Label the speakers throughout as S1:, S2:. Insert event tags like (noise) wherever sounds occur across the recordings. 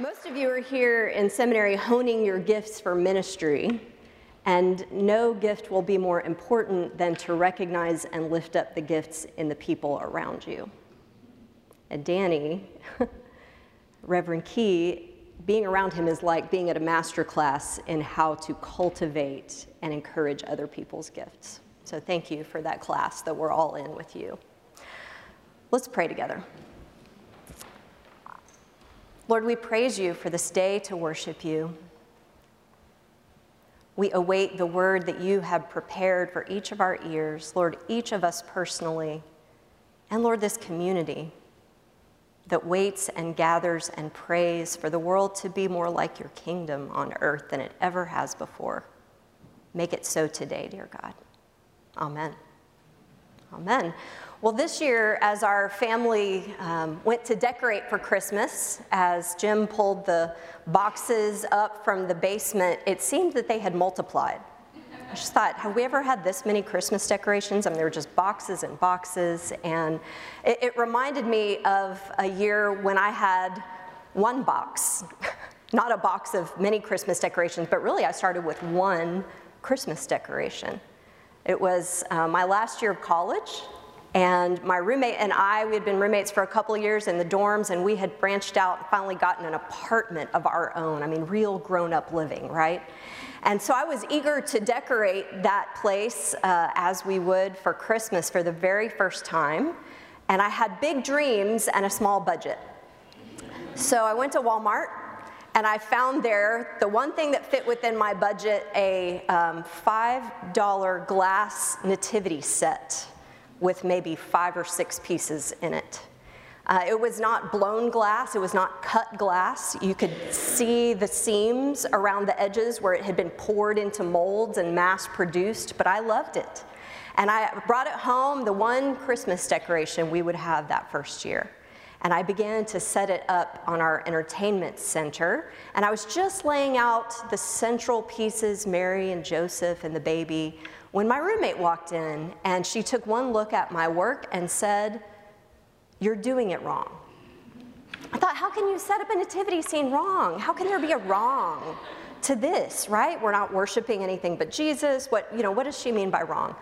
S1: Most of you are here in seminary honing your gifts for ministry, and no gift will be more important than to recognize and lift up the gifts in the people around you. And Danny, (laughs) Reverend Key, being around him is like being at a master class in how to cultivate and encourage other people's gifts. So thank you for that class that we're all in with you. Let's pray together. Lord, we praise you for this day to worship you. We await the word that you have prepared for each of our ears, Lord, each of us personally, and Lord, this community that waits and gathers and prays for the world to be more like your kingdom on earth than it ever has before. Make it so today, dear God. Amen. Amen. Well, this year, as our family um, went to decorate for Christmas, as Jim pulled the boxes up from the basement, it seemed that they had multiplied. I just thought, have we ever had this many Christmas decorations? I mean, there were just boxes and boxes. And it, it reminded me of a year when I had one box, (laughs) not a box of many Christmas decorations, but really I started with one Christmas decoration. It was uh, my last year of college. And my roommate and I, we had been roommates for a couple years in the dorms, and we had branched out and finally gotten an apartment of our own. I mean, real grown up living, right? And so I was eager to decorate that place uh, as we would for Christmas for the very first time. And I had big dreams and a small budget. So I went to Walmart and I found there the one thing that fit within my budget a um, $5 glass nativity set with maybe five or six pieces in it. Uh, it was not blown glass, it was not cut glass. You could see the seams around the edges where it had been poured into molds and mass produced, but I loved it. And I brought it home, the one Christmas decoration we would have that first year. And I began to set it up on our entertainment center. And I was just laying out the central pieces Mary and Joseph and the baby when my roommate walked in and she took one look at my work and said, You're doing it wrong. I thought, How can you set up a nativity scene wrong? How can there be a wrong to this, right? We're not worshiping anything but Jesus. What, you know, what does she mean by wrong?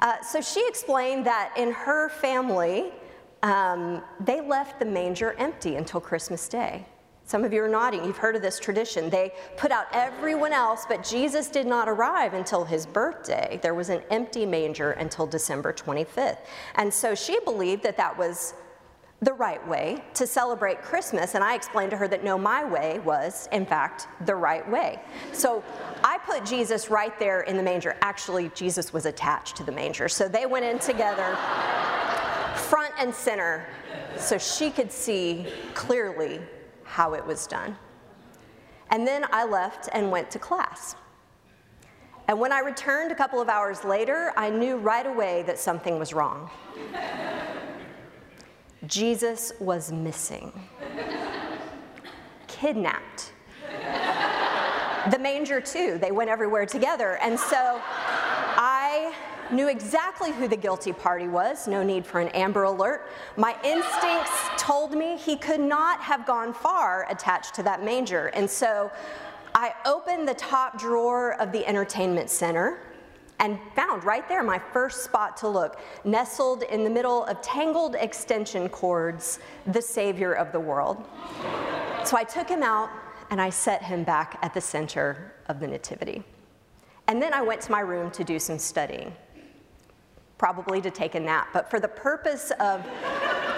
S1: Uh, so she explained that in her family, um, they left the manger empty until Christmas Day. Some of you are nodding. You've heard of this tradition. They put out everyone else, but Jesus did not arrive until his birthday. There was an empty manger until December 25th. And so she believed that that was the right way to celebrate Christmas. And I explained to her that no, my way was, in fact, the right way. So I put Jesus right there in the manger. Actually, Jesus was attached to the manger. So they went in together, front and center, so she could see clearly how it was done. And then I left and went to class. And when I returned a couple of hours later, I knew right away that something was wrong. Jesus was missing, kidnapped. The manger, too, they went everywhere together. And so knew exactly who the guilty party was, no need for an Amber Alert. My instincts told me he could not have gone far attached to that manger. And so I opened the top drawer of the entertainment center and found right there my first spot to look, nestled in the middle of tangled extension cords, the Savior of the world. So I took him out and I set him back at the center of the Nativity. And then I went to my room to do some studying probably to take a nap. But for the purpose of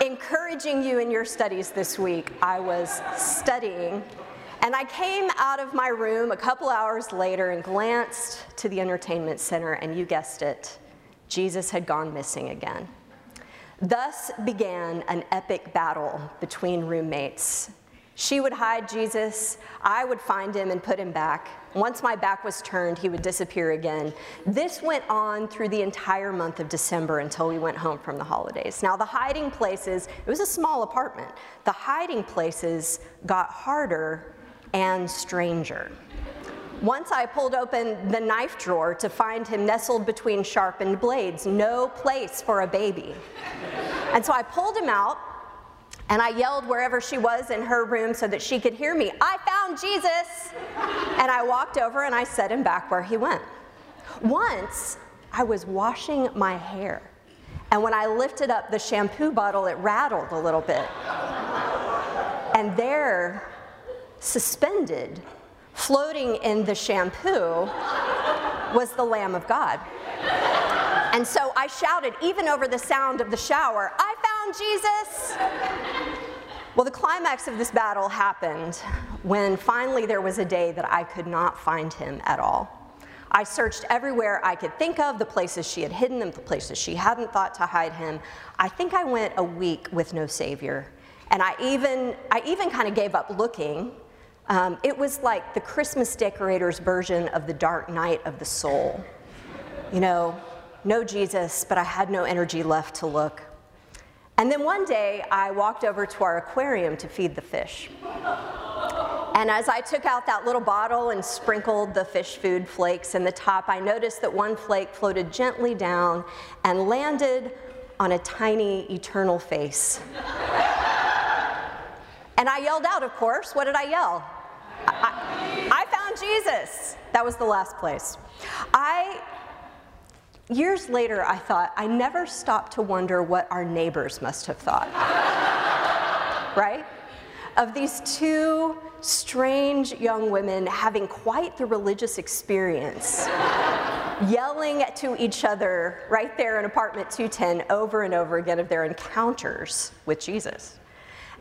S1: encouraging you in your studies this week, I was studying. And I came out of my room a couple hours later and glanced to the entertainment center, and you guessed it, Jesus had gone missing again. Thus began an epic battle between roommates she would hide Jesus, I would find him and put him back. Once my back was turned, he would disappear again. This went on through the entire month of December until we went home from the holidays. Now, the hiding places, it was a small apartment, the hiding places got harder and stranger. Once I pulled open the knife drawer to find him nestled between sharpened blades, no place for a baby. And so I pulled him out And I yelled wherever she was in her room so that she could hear me, I found Jesus! And I walked over and I set him back where he went. Once, I was washing my hair. And when I lifted up the shampoo bottle, it rattled a little bit. And there, suspended, floating in the shampoo, was the Lamb of God. And so I shouted, even over the sound of the shower, I found Jesus! Well, the climax of this battle happened when finally there was a day that I could not find him at all. I searched everywhere I could think of, the places she had hidden him, the places she hadn't thought to hide him. I think I went a week with no savior. And I even, I even kind of gave up looking. Um, it was like the Christmas decorator's version of the dark night of the soul. You know, no Jesus, but I had no energy left to look. And then one day, I walked over to our aquarium to feed the fish. And as I took out that little bottle and sprinkled the fish food flakes in the top, I noticed that one flake floated gently down and landed on a tiny eternal face. and I yelled out, of course. What did I yell? I, I, I found Jesus. That was the last place. I Years later, I thought, I never stopped to wonder what our neighbors must have thought. (laughs) right? Of these two strange young women having quite the religious experience, yelling to each other right there in apartment 210 over and over again of their encounters with Jesus.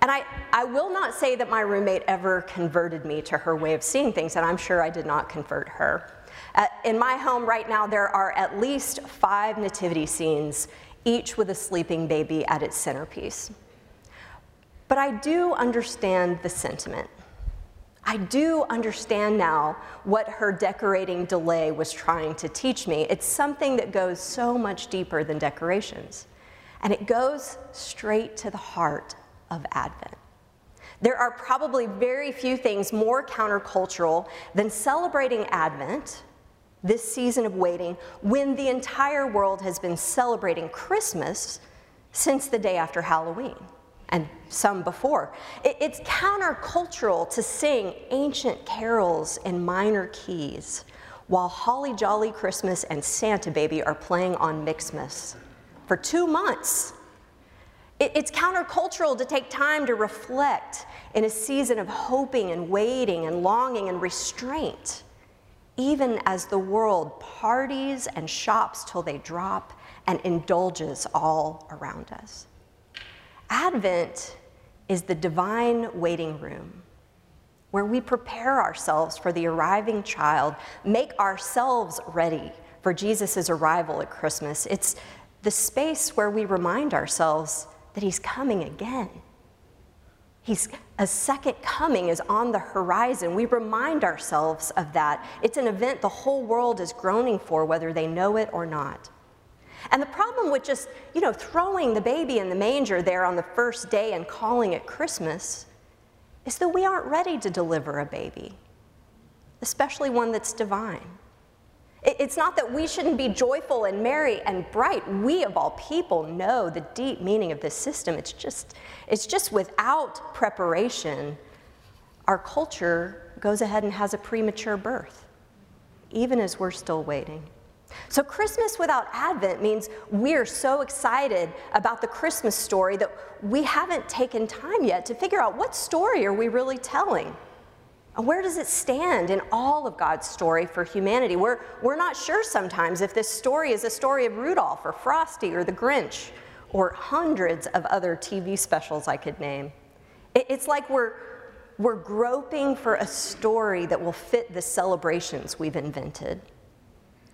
S1: And I, I will not say that my roommate ever converted me to her way of seeing things, and I'm sure I did not convert her. In my home right now, there are at least five nativity scenes, each with a sleeping baby at its centerpiece. But I do understand the sentiment. I do understand now what her decorating delay was trying to teach me. It's something that goes so much deeper than decorations, and it goes straight to the heart of Advent. There are probably very few things more countercultural than celebrating Advent this season of waiting when the entire world has been celebrating Christmas since the day after Halloween and some before. It's countercultural to sing ancient carols in minor keys while Holly Jolly Christmas and Santa Baby are playing on Mixmas for two months. It's countercultural to take time to reflect in a season of hoping and waiting and longing and restraint even as the world parties and shops till they drop and indulges all around us. Advent is the divine waiting room where we prepare ourselves for the arriving child, make ourselves ready for Jesus' arrival at Christmas. It's the space where we remind ourselves that he's coming again He's, a second coming is on the horizon. We remind ourselves of that. It's an event the whole world is groaning for, whether they know it or not. And the problem with just, you know, throwing the baby in the manger there on the first day and calling it Christmas is that we aren't ready to deliver a baby, especially one that's divine. It's not that we shouldn't be joyful and merry and bright. We, of all people, know the deep meaning of this system. It's just, it's just without preparation, our culture goes ahead and has a premature birth, even as we're still waiting. So, Christmas without Advent means we're so excited about the Christmas story that we haven't taken time yet to figure out what story are we really telling? Where does it stand in all of God's story for humanity? We're, we're not sure sometimes if this story is a story of Rudolph or Frosty or the Grinch or hundreds of other TV specials I could name. It, it's like we're, we're groping for a story that will fit the celebrations we've invented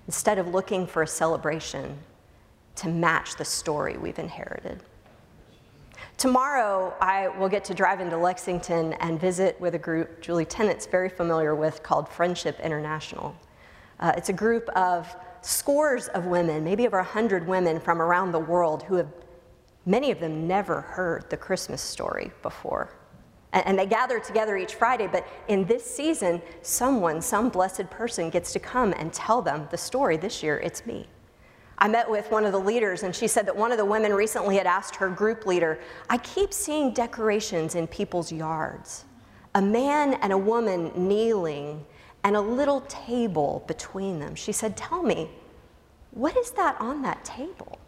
S1: instead of looking for a celebration to match the story we've inherited. Tomorrow, I will get to drive into Lexington and visit with a group Julie Tennent's very familiar with called Friendship International. Uh, it's a group of scores of women, maybe over 100 women from around the world who have, many of them, never heard the Christmas story before. And, and they gather together each Friday, but in this season, someone, some blessed person gets to come and tell them the story. This year, it's me. I met with one of the leaders, and she said that one of the women recently had asked her group leader, I keep seeing decorations in people's yards a man and a woman kneeling, and a little table between them. She said, Tell me, what is that on that table?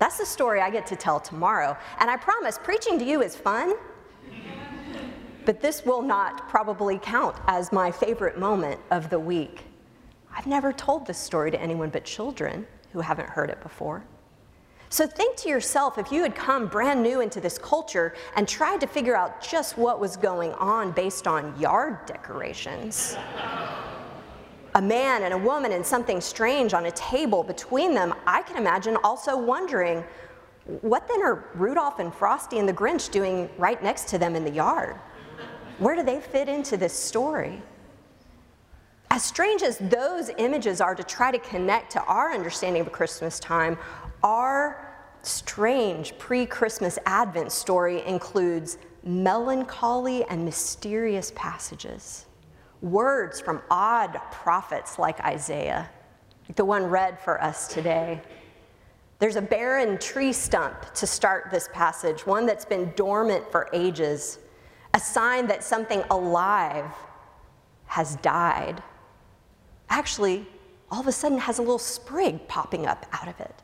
S1: That's the story I get to tell tomorrow. And I promise, preaching to you is fun, but this will not probably count as my favorite moment of the week. I've never told this story to anyone but children who haven't heard it before. So think to yourself if you had come brand new into this culture and tried to figure out just what was going on based on yard decorations. a man and a woman and something strange on a table between them, I can imagine also wondering what then are Rudolph and Frosty and the Grinch doing right next to them in the yard? Where do they fit into this story? As strange as those images are to try to connect to our understanding of Christmas time, our strange pre Christmas Advent story includes melancholy and mysterious passages, words from odd prophets like Isaiah, the one read for us today. There's a barren tree stump to start this passage, one that's been dormant for ages, a sign that something alive has died actually all of a sudden has a little sprig popping up out of it.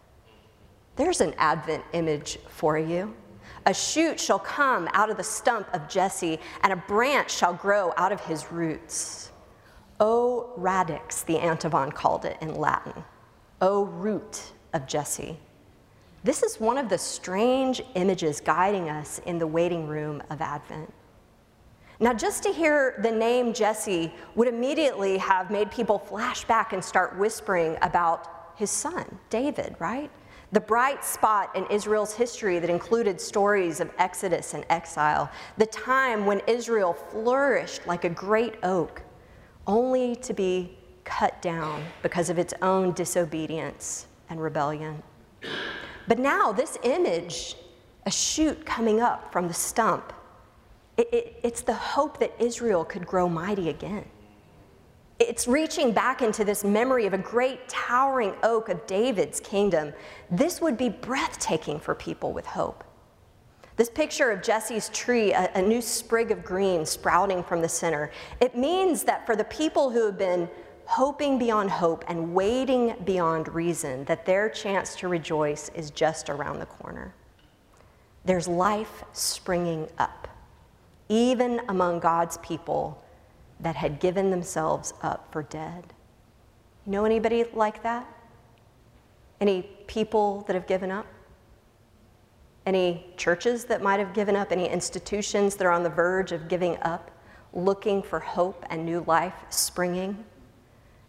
S1: There's an Advent image for you. A shoot shall come out of the stump of Jesse, and a branch shall grow out of his roots. O radix, the Antiphon called it in Latin. O root of Jesse. This is one of the strange images guiding us in the waiting room of Advent. Now, just to hear the name Jesse would immediately have made people flash back and start whispering about his son, David, right? The bright spot in Israel's history that included stories of exodus and exile, the time when Israel flourished like a great oak, only to be cut down because of its own disobedience and rebellion. But now, this image, a shoot coming up from the stump, it, it, it's the hope that Israel could grow mighty again. It's reaching back into this memory of a great towering oak of David's kingdom. This would be breathtaking for people with hope. This picture of Jesse's tree, a, a, new sprig of green sprouting from the center, it means that for the people who have been hoping beyond hope and waiting beyond reason, that their chance to rejoice is just around the corner. There's life springing up even among God's people that had given themselves up for dead. You Know anybody like that? Any people that have given up? Any churches that might have given up? Any institutions that are on the verge of giving up, looking for hope and new life springing?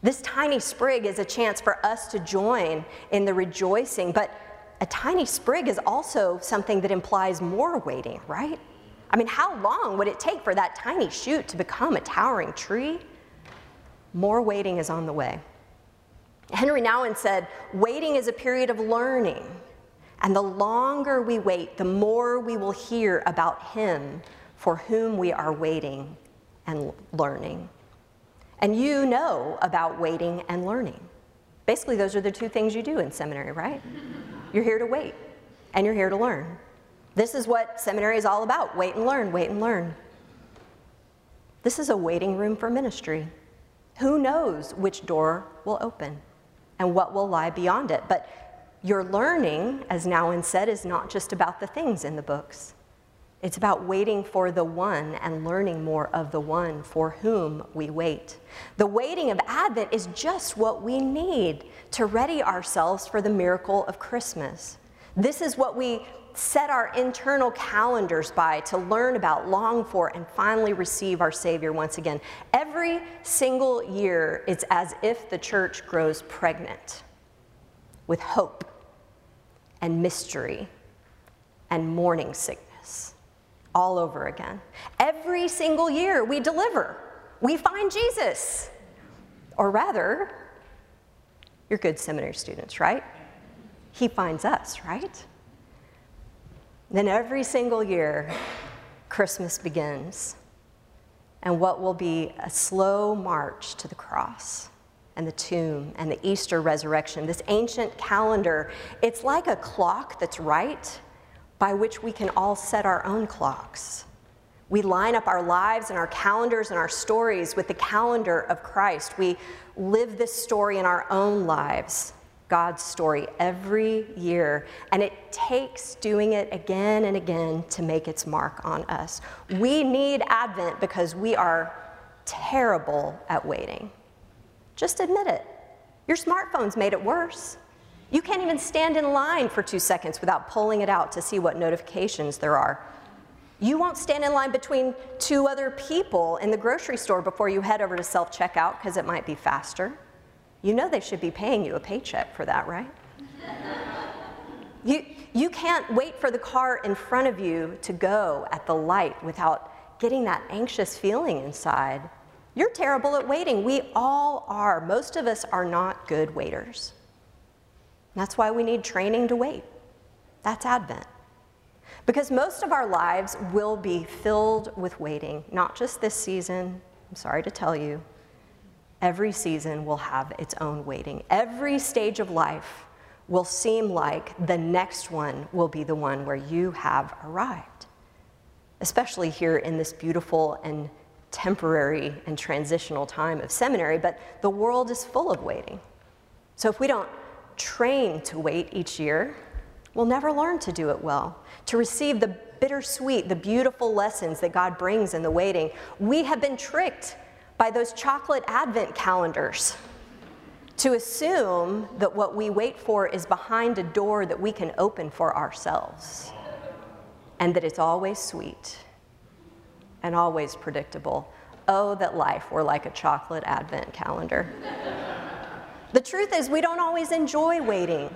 S1: This tiny sprig is a chance for us to join in the rejoicing, but a tiny sprig is also something that implies more waiting, right? I mean, how long would it take for that tiny shoot to become a towering tree? More waiting is on the way. Henri Nouwen said, Waiting is a period of learning, and the longer we wait, the more we will hear about Him for whom we are waiting and learning. And you know about waiting and learning. Basically, those are the two things you do in seminary, right? You're here to wait, and you're here to learn. This is what seminary is all about wait and learn, wait and learn. This is a waiting room for ministry. Who knows which door will open and what will lie beyond it? But your learning, as Nouwen said, is not just about the things in the books. It's about waiting for the one and learning more of the one for whom we wait. The waiting of Advent is just what we need to ready ourselves for the miracle of Christmas. This is what we set our internal calendars by to learn about, long for, and finally receive our Savior once again. Every single year, it's as if the church grows pregnant with hope and mystery and morning sickness all over again. Every single year, we deliver, we find Jesus. Or rather, you're good seminary students, right? He finds us, right? Then every single year, Christmas begins, and what will be a slow march to the cross. and the tomb and the Easter resurrection, this ancient calendar, it's like a clock that's right by which we can all set our own clocks. We line up our lives and our calendars and our stories with the calendar of Christ. We live this story in our own lives, God's story, every year. And it takes doing it again and again to make its mark on us. We need Advent because we are terrible at waiting. Just admit it. Your smartphone's made it worse. You can't even stand in line for two seconds without pulling it out to see what notifications there are. You won't stand in line between two other people in the grocery store before you head over to self checkout because it might be faster. You know they should be paying you a paycheck for that, right? you, you can't wait for the car in front of you to go at the light without getting that anxious feeling inside. You're terrible at waiting. We all are. Most of us are not good waiters. That's why we need training to wait. That's Advent. Because most of our lives will be filled with waiting, not just this season. I'm sorry to tell you. Every season will have its own waiting. Every stage of life will seem like the next one will be the one where you have arrived, especially here in this beautiful and temporary and transitional time of seminary. But the world is full of waiting. So if we don't train to wait each year, we'll never learn to do it well to receive the bittersweet, the beautiful lessons that God brings in the waiting. We have been tricked by those chocolate advent calendars to assume that what we wait for is behind a door that we can open for ourselves and that it's always sweet and always predictable. Oh, that life were like a chocolate advent calendar. the truth is, we don't always enjoy waiting,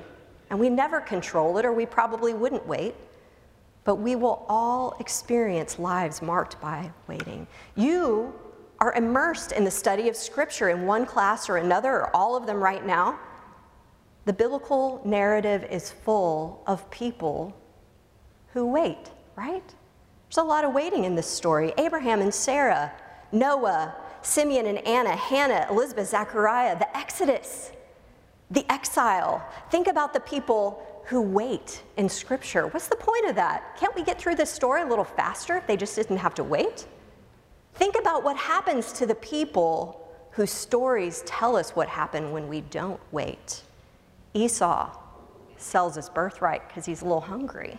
S1: and we never control it, or we probably wouldn't wait but we will all experience lives marked by waiting. You are immersed in the study of Scripture in one class or another, or all of them right now. The biblical narrative is full of people who wait, right? There's a lot of waiting in this story. Abraham and Sarah, Noah, Simeon and Anna, Hannah, Elizabeth, Zechariah, the Exodus, the exile. Think about the people who wait in Scripture. What's the point of that? Can't we get through this story a little faster if they just didn't have to wait? Think about what happens to the people whose stories tell us what happened when we don't wait. Esau sells his birthright because he's a little hungry.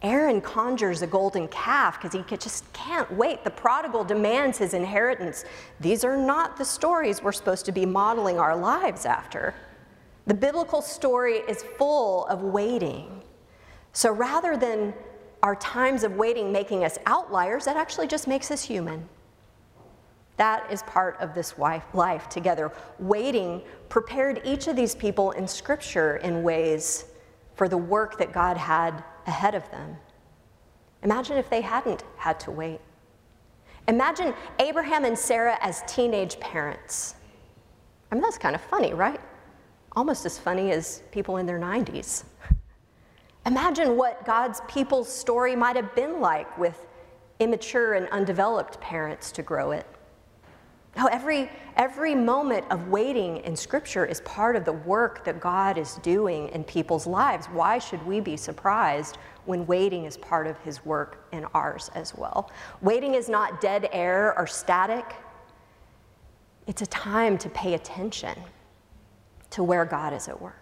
S1: Aaron conjures a golden calf because he just can't wait. The prodigal demands his inheritance. These are not the stories we're supposed to be modeling our lives after. The biblical story is full of waiting. So rather than our times of waiting making us outliers, that actually just makes us human. That is part of this life together. Waiting prepared each of these people in Scripture in ways for the work that God had ahead of them. Imagine if they hadn't had to wait. Imagine Abraham and Sarah as teenage parents. I mean, that's kind of funny, right? almost as funny as people in their 90s. (laughs) Imagine what God's people's story might have been like with immature and undeveloped parents to grow it. Now, every, every moment of waiting in Scripture is part of the work that God is doing in people's lives. Why should we be surprised when waiting is part of His work in ours as well? Waiting is not dead air or static, it's a time to pay attention to where God is at work.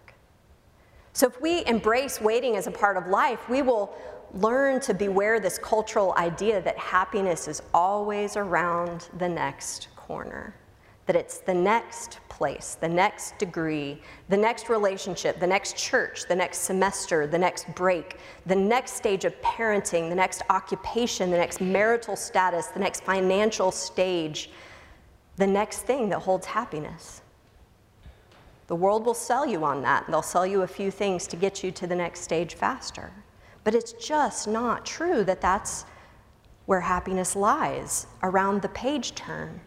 S1: So if we embrace waiting as a part of life, we will learn to beware this cultural idea that happiness is always around the next corner, that it's the next place, the next degree, the next relationship, the next church, the next semester, the next break, the next stage of parenting, the next occupation, the next marital status, the next financial stage, the next thing that holds happiness. The world will sell you on that. They'll sell you a few things to get you to the next stage faster. But it's just not true that that's where happiness lies, around the page turn.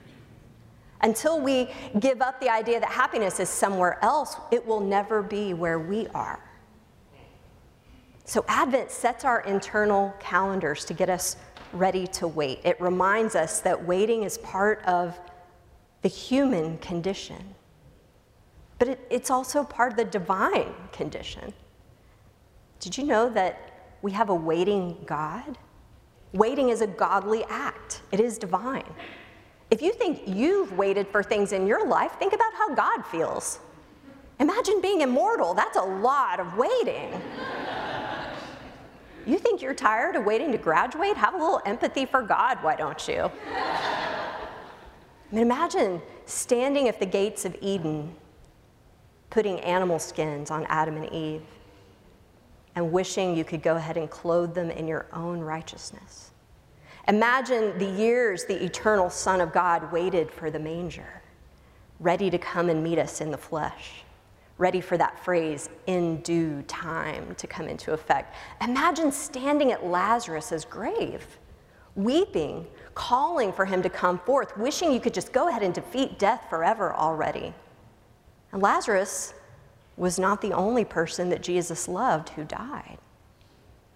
S1: Until we give up the idea that happiness is somewhere else, it will never be where we are. So, Advent sets our internal calendars to get us ready to wait. It reminds us that waiting is part of the human condition but it, it's also part of the divine condition. Did you know that we have a waiting God? Waiting is a godly act, it is divine. If you think you've waited for things in your life, think about how God feels. Imagine being immortal. That's a lot of waiting. You think you're tired of waiting to graduate? Have a little empathy for God, why don't you? I mean, imagine standing at the gates of Eden, putting animal skins on Adam and Eve, and wishing you could go ahead and clothe them in your own righteousness. Imagine the years the eternal Son of God waited for the manger, ready to come and meet us in the flesh ready for that phrase, in due time, to come into effect. Imagine standing at Lazarus' grave, weeping, calling for him to come forth, wishing you could just go ahead and defeat death forever already. And Lazarus was not the only person that Jesus loved who died.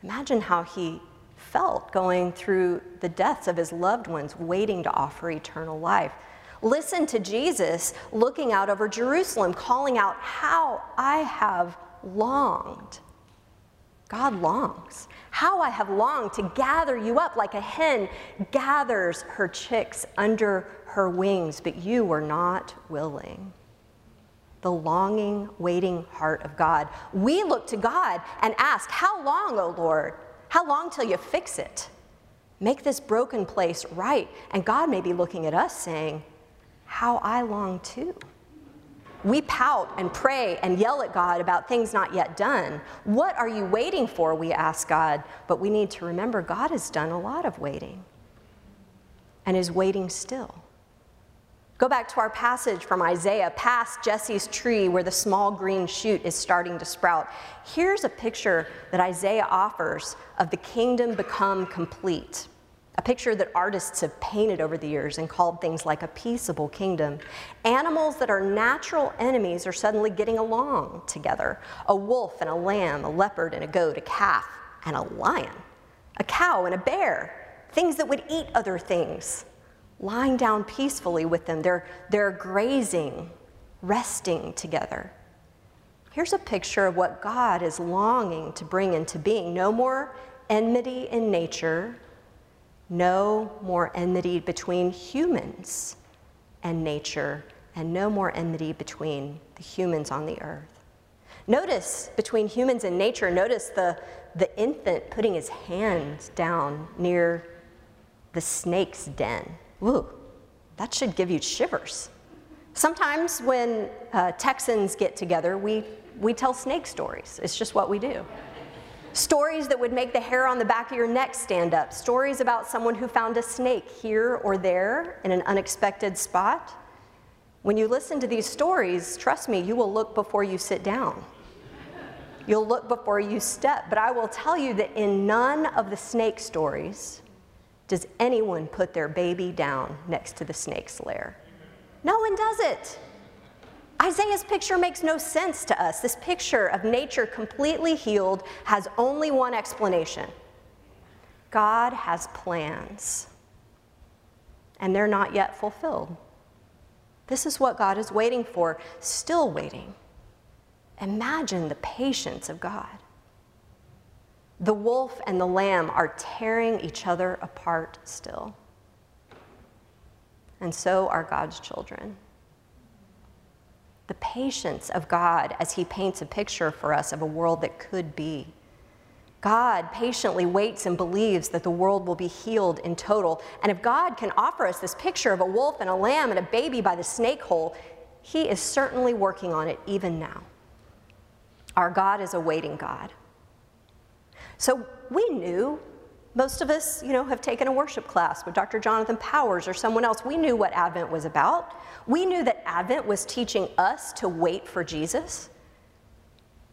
S1: Imagine how he felt going through the deaths of his loved ones, waiting to offer eternal life. Listen to Jesus looking out over Jerusalem, calling out, How I have longed. God longs. How I have longed to gather you up like a hen gathers her chicks under her wings, but you were not willing. The longing, waiting heart of God. We look to God and ask, How long, O Lord? How long till you fix it? Make this broken place right. And God may be looking at us saying, how I long too. We pout and pray and yell at God about things not yet done. What are you waiting for? We ask God, but we need to remember God has done a lot of waiting and is waiting still. Go back to our passage from Isaiah, past Jesse's tree where the small green shoot is starting to sprout. Here's a picture that Isaiah offers of the kingdom become complete a picture that artists have painted over the years and called things like a peaceable kingdom. Animals that are natural enemies are suddenly getting along together a wolf and a lamb, a leopard and a goat, a calf and a lion, a cow and a bear, things that would eat other things, lying down peacefully with them. They're, they're grazing, resting together. Here's a picture of what God is longing to bring into being no more enmity in nature no more enmity between humans and nature, and no more enmity between the humans on the earth. Notice between humans and nature, notice the, the infant putting his hand down near the snake's den. Woo, that should give you shivers. Sometimes when uh, Texans get together, we, we tell snake stories. It's just what we do. Stories that would make the hair on the back of your neck stand up. Stories about someone who found a snake here or there in an unexpected spot. When you listen to these stories, trust me, you will look before you sit down. You'll look before you step. But I will tell you that in none of the snake stories does anyone put their baby down next to the snake's lair. No one does it. Isaiah's picture makes no sense to us. This picture of nature completely healed has only one explanation God has plans, and they're not yet fulfilled. This is what God is waiting for, still waiting. Imagine the patience of God. The wolf and the lamb are tearing each other apart still. And so are God's children the patience of God as He paints a picture for us of a world that could be. God patiently waits and believes that the world will be healed in total. And if God can offer us this picture of a wolf and a lamb and a baby by the snake hole, He is certainly working on it even now. Our God is a waiting God. So we knew most of us, you know, have taken a worship class with Dr. Jonathan Powers or someone else. We knew what Advent was about. We knew that Advent was teaching us to wait for Jesus.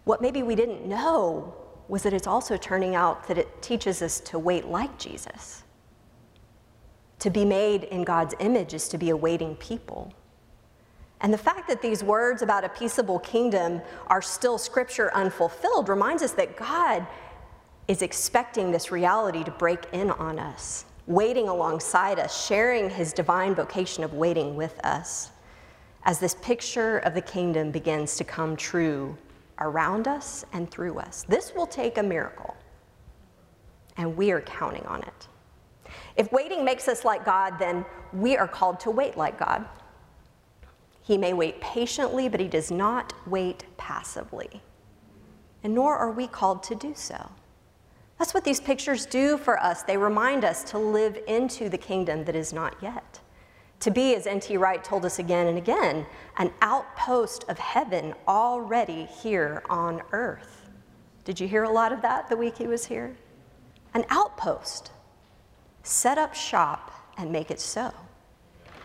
S1: What maybe we didn't know was that it's also turning out that it teaches us to wait like Jesus. To be made in God's image is to be a waiting people. And the fact that these words about a peaceable kingdom are still scripture unfulfilled reminds us that God is expecting this reality to break in on us, waiting alongside us, sharing his divine vocation of waiting with us. as this picture of the kingdom begins to come true around us and through us. This will take a miracle, and we are counting on it. If waiting makes us like God, then we are called to wait like God. He may wait patiently, but he does not wait passively. And nor are we called to do so. That's what these pictures do for us. They remind us to live into the kingdom that is not yet. To be, as N.T. Wright told us again and again, an outpost of heaven already here on earth. Did you hear a lot of that the week he was here? An outpost. Set up shop and make it so.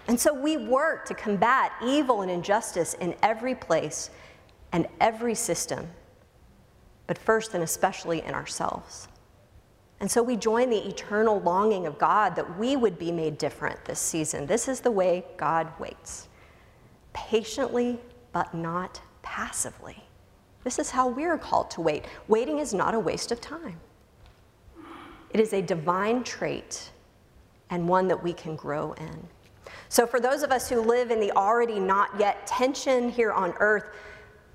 S1: And so we work to combat evil and injustice in every place and every system, but first and especially in ourselves. And so we join the eternal longing of God that we would be made different this season. This is the way God waits patiently, but not passively. This is how we're called to wait. Waiting is not a waste of time, it is a divine trait and one that we can grow in. So, for those of us who live in the already not yet tension here on earth,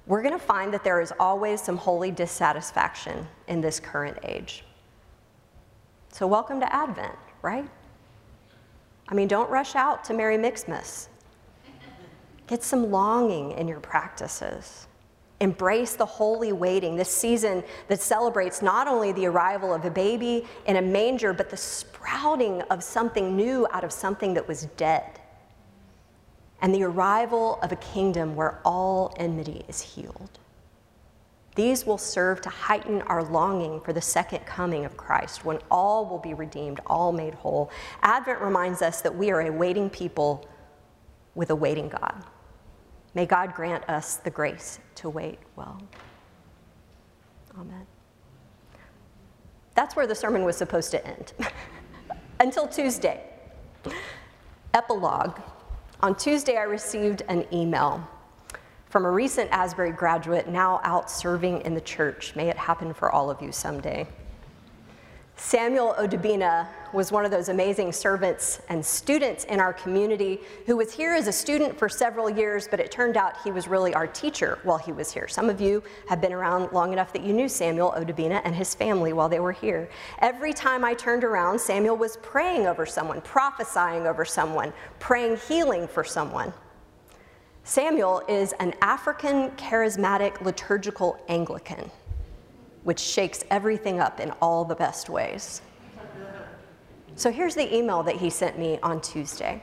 S1: we're going to find that there is always some holy dissatisfaction in this current age. So, welcome to Advent, right? I mean, don't rush out to Merry Mixmas. Get some longing in your practices. Embrace the holy waiting, this season that celebrates not only the arrival of a baby in a manger, but the sprouting of something new out of something that was dead and the arrival of a kingdom where all enmity is healed. These will serve to heighten our longing for the second coming of Christ when all will be redeemed, all made whole. Advent reminds us that we are a waiting people with a waiting God. May God grant us the grace to wait well. Amen. That's where the sermon was supposed to end. (laughs) Until Tuesday. Epilogue. On Tuesday, I received an email from a recent Asbury graduate now out serving in the church. May it happen for all of you someday. Samuel Odubina was one of those amazing servants and students in our community who was here as a student for several years, but it turned out he was really our teacher while he was here. Some of you have been around long enough that you knew Samuel Odubina and his family while they were here. Every time I turned around, Samuel was praying over someone, prophesying over someone, praying healing for someone. Samuel is an African charismatic liturgical Anglican which shakes everything up in all the best ways. So here's the email that he sent me on Tuesday.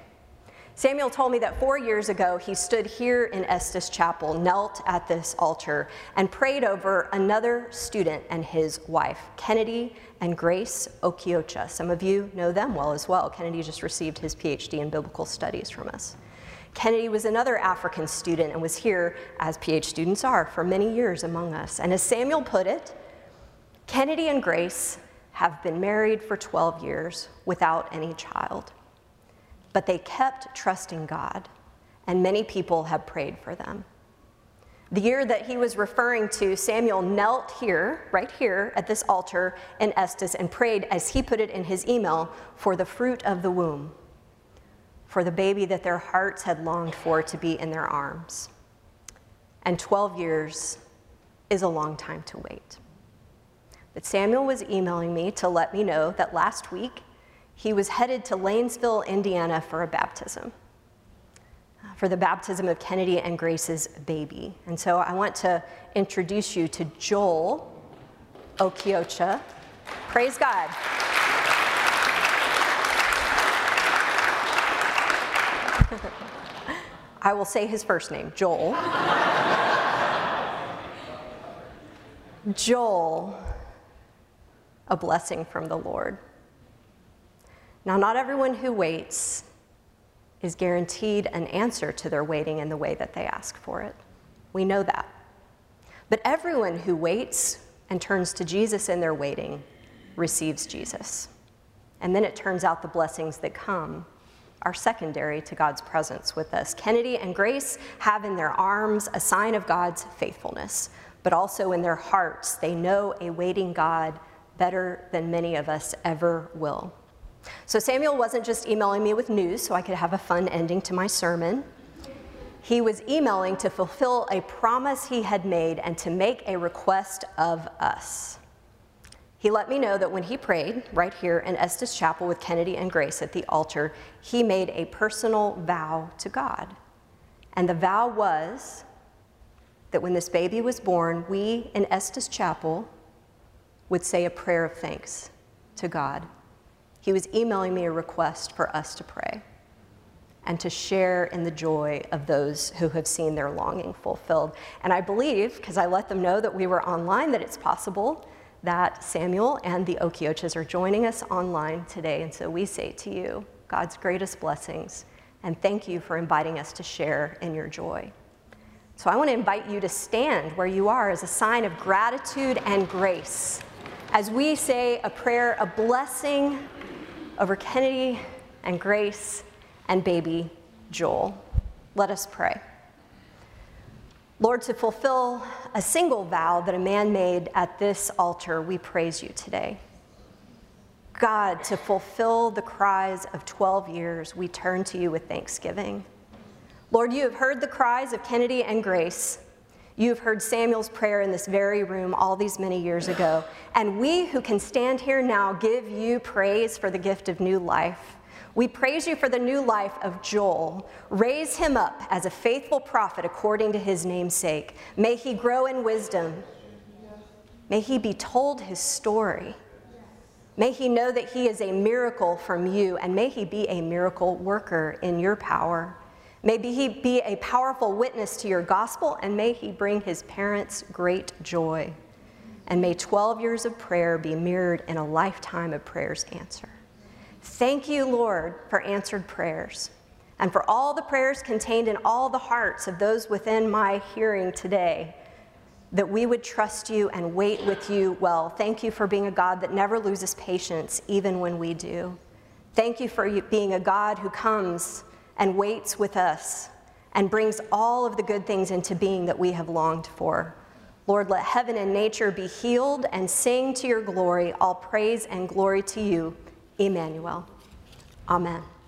S1: Samuel told me that four years ago he stood here in Estes Chapel, knelt at this altar, and prayed over another student and his wife, Kennedy and Grace Okiocha. Some of you know them well as well. Kennedy just received his PhD in biblical studies from us. Kennedy was another African student and was here, as PH students are, for many years among us. And as Samuel put it, Kennedy and Grace have been married for 12 years without any child, but they kept trusting God, and many people have prayed for them. The year that he was referring to, Samuel knelt here, right here at this altar in Estes, and prayed, as he put it in his email, for the fruit of the womb, for the baby that their hearts had longed for to be in their arms. And 12 years is a long time to wait. But Samuel was emailing me to let me know that last week he was headed to Lanesville, Indiana for a baptism, uh, for the baptism of Kennedy and Grace's baby. And so I want to introduce you to Joel Okiocha. Praise God. I will say his first name, Joel. Joel a blessing from the Lord. Now, not everyone who waits is guaranteed an answer to their waiting in the way that they ask for it. We know that. But everyone who waits and turns to Jesus in their waiting receives Jesus. And then it turns out the blessings that come are secondary to God's presence with us. Kennedy and Grace have in their arms a sign of God's faithfulness, but also in their hearts, they know a waiting God better than many of us ever will. So Samuel wasn't just emailing me with news so I could have a fun ending to my sermon. he was emailing to fulfill a promise he had made and to make a request of us. He let me know that when he prayed right here in Estes Chapel with Kennedy and Grace at the altar, he made a personal vow to God. And the vow was that when this baby was born, we in Estes Chapel would say a prayer of thanks to God. He was emailing me a request for us to pray and to share in the joy of those who have seen their longing fulfilled. And I believe, because I let them know that we were online, that it's possible that Samuel and the Okioches are joining us online today. And so we say to you, God's greatest blessings, and thank you for inviting us to share in your joy. So I want to invite you to stand where you are as a sign of gratitude and grace as we say a prayer, a blessing over Kennedy and Grace and baby Joel. Let us pray. Lord, to fulfill a single vow that a man made at this altar, we praise you today. God, to fulfill the cries of 12 years, we turn to you with thanksgiving. Lord, you have heard the cries of Kennedy and Grace. You have heard Samuel's prayer in this very room all these many years ago. And we who can stand here now give you praise for the gift of new life. We praise you for the new life of Joel. Raise him up as a faithful prophet according to his namesake. May he grow in wisdom. May he be told his story. May he know that he is a miracle from you, and may he be a miracle worker in your power. May he be a powerful witness to your gospel, and may he bring his parents great joy. And may 12 years of prayer be mirrored in a lifetime of prayers answered. Thank you, Lord, for answered prayers and for all the prayers contained in all the hearts of those within my hearing today, that we would trust you and wait with you well. Thank you for being a God that never loses patience, even when we do. Thank you for being a God who comes and waits with us and brings all of the good things into being that we have longed for. Lord, let heaven and nature be healed and sing to your glory. All praise and glory to you Emmanuel. Amen.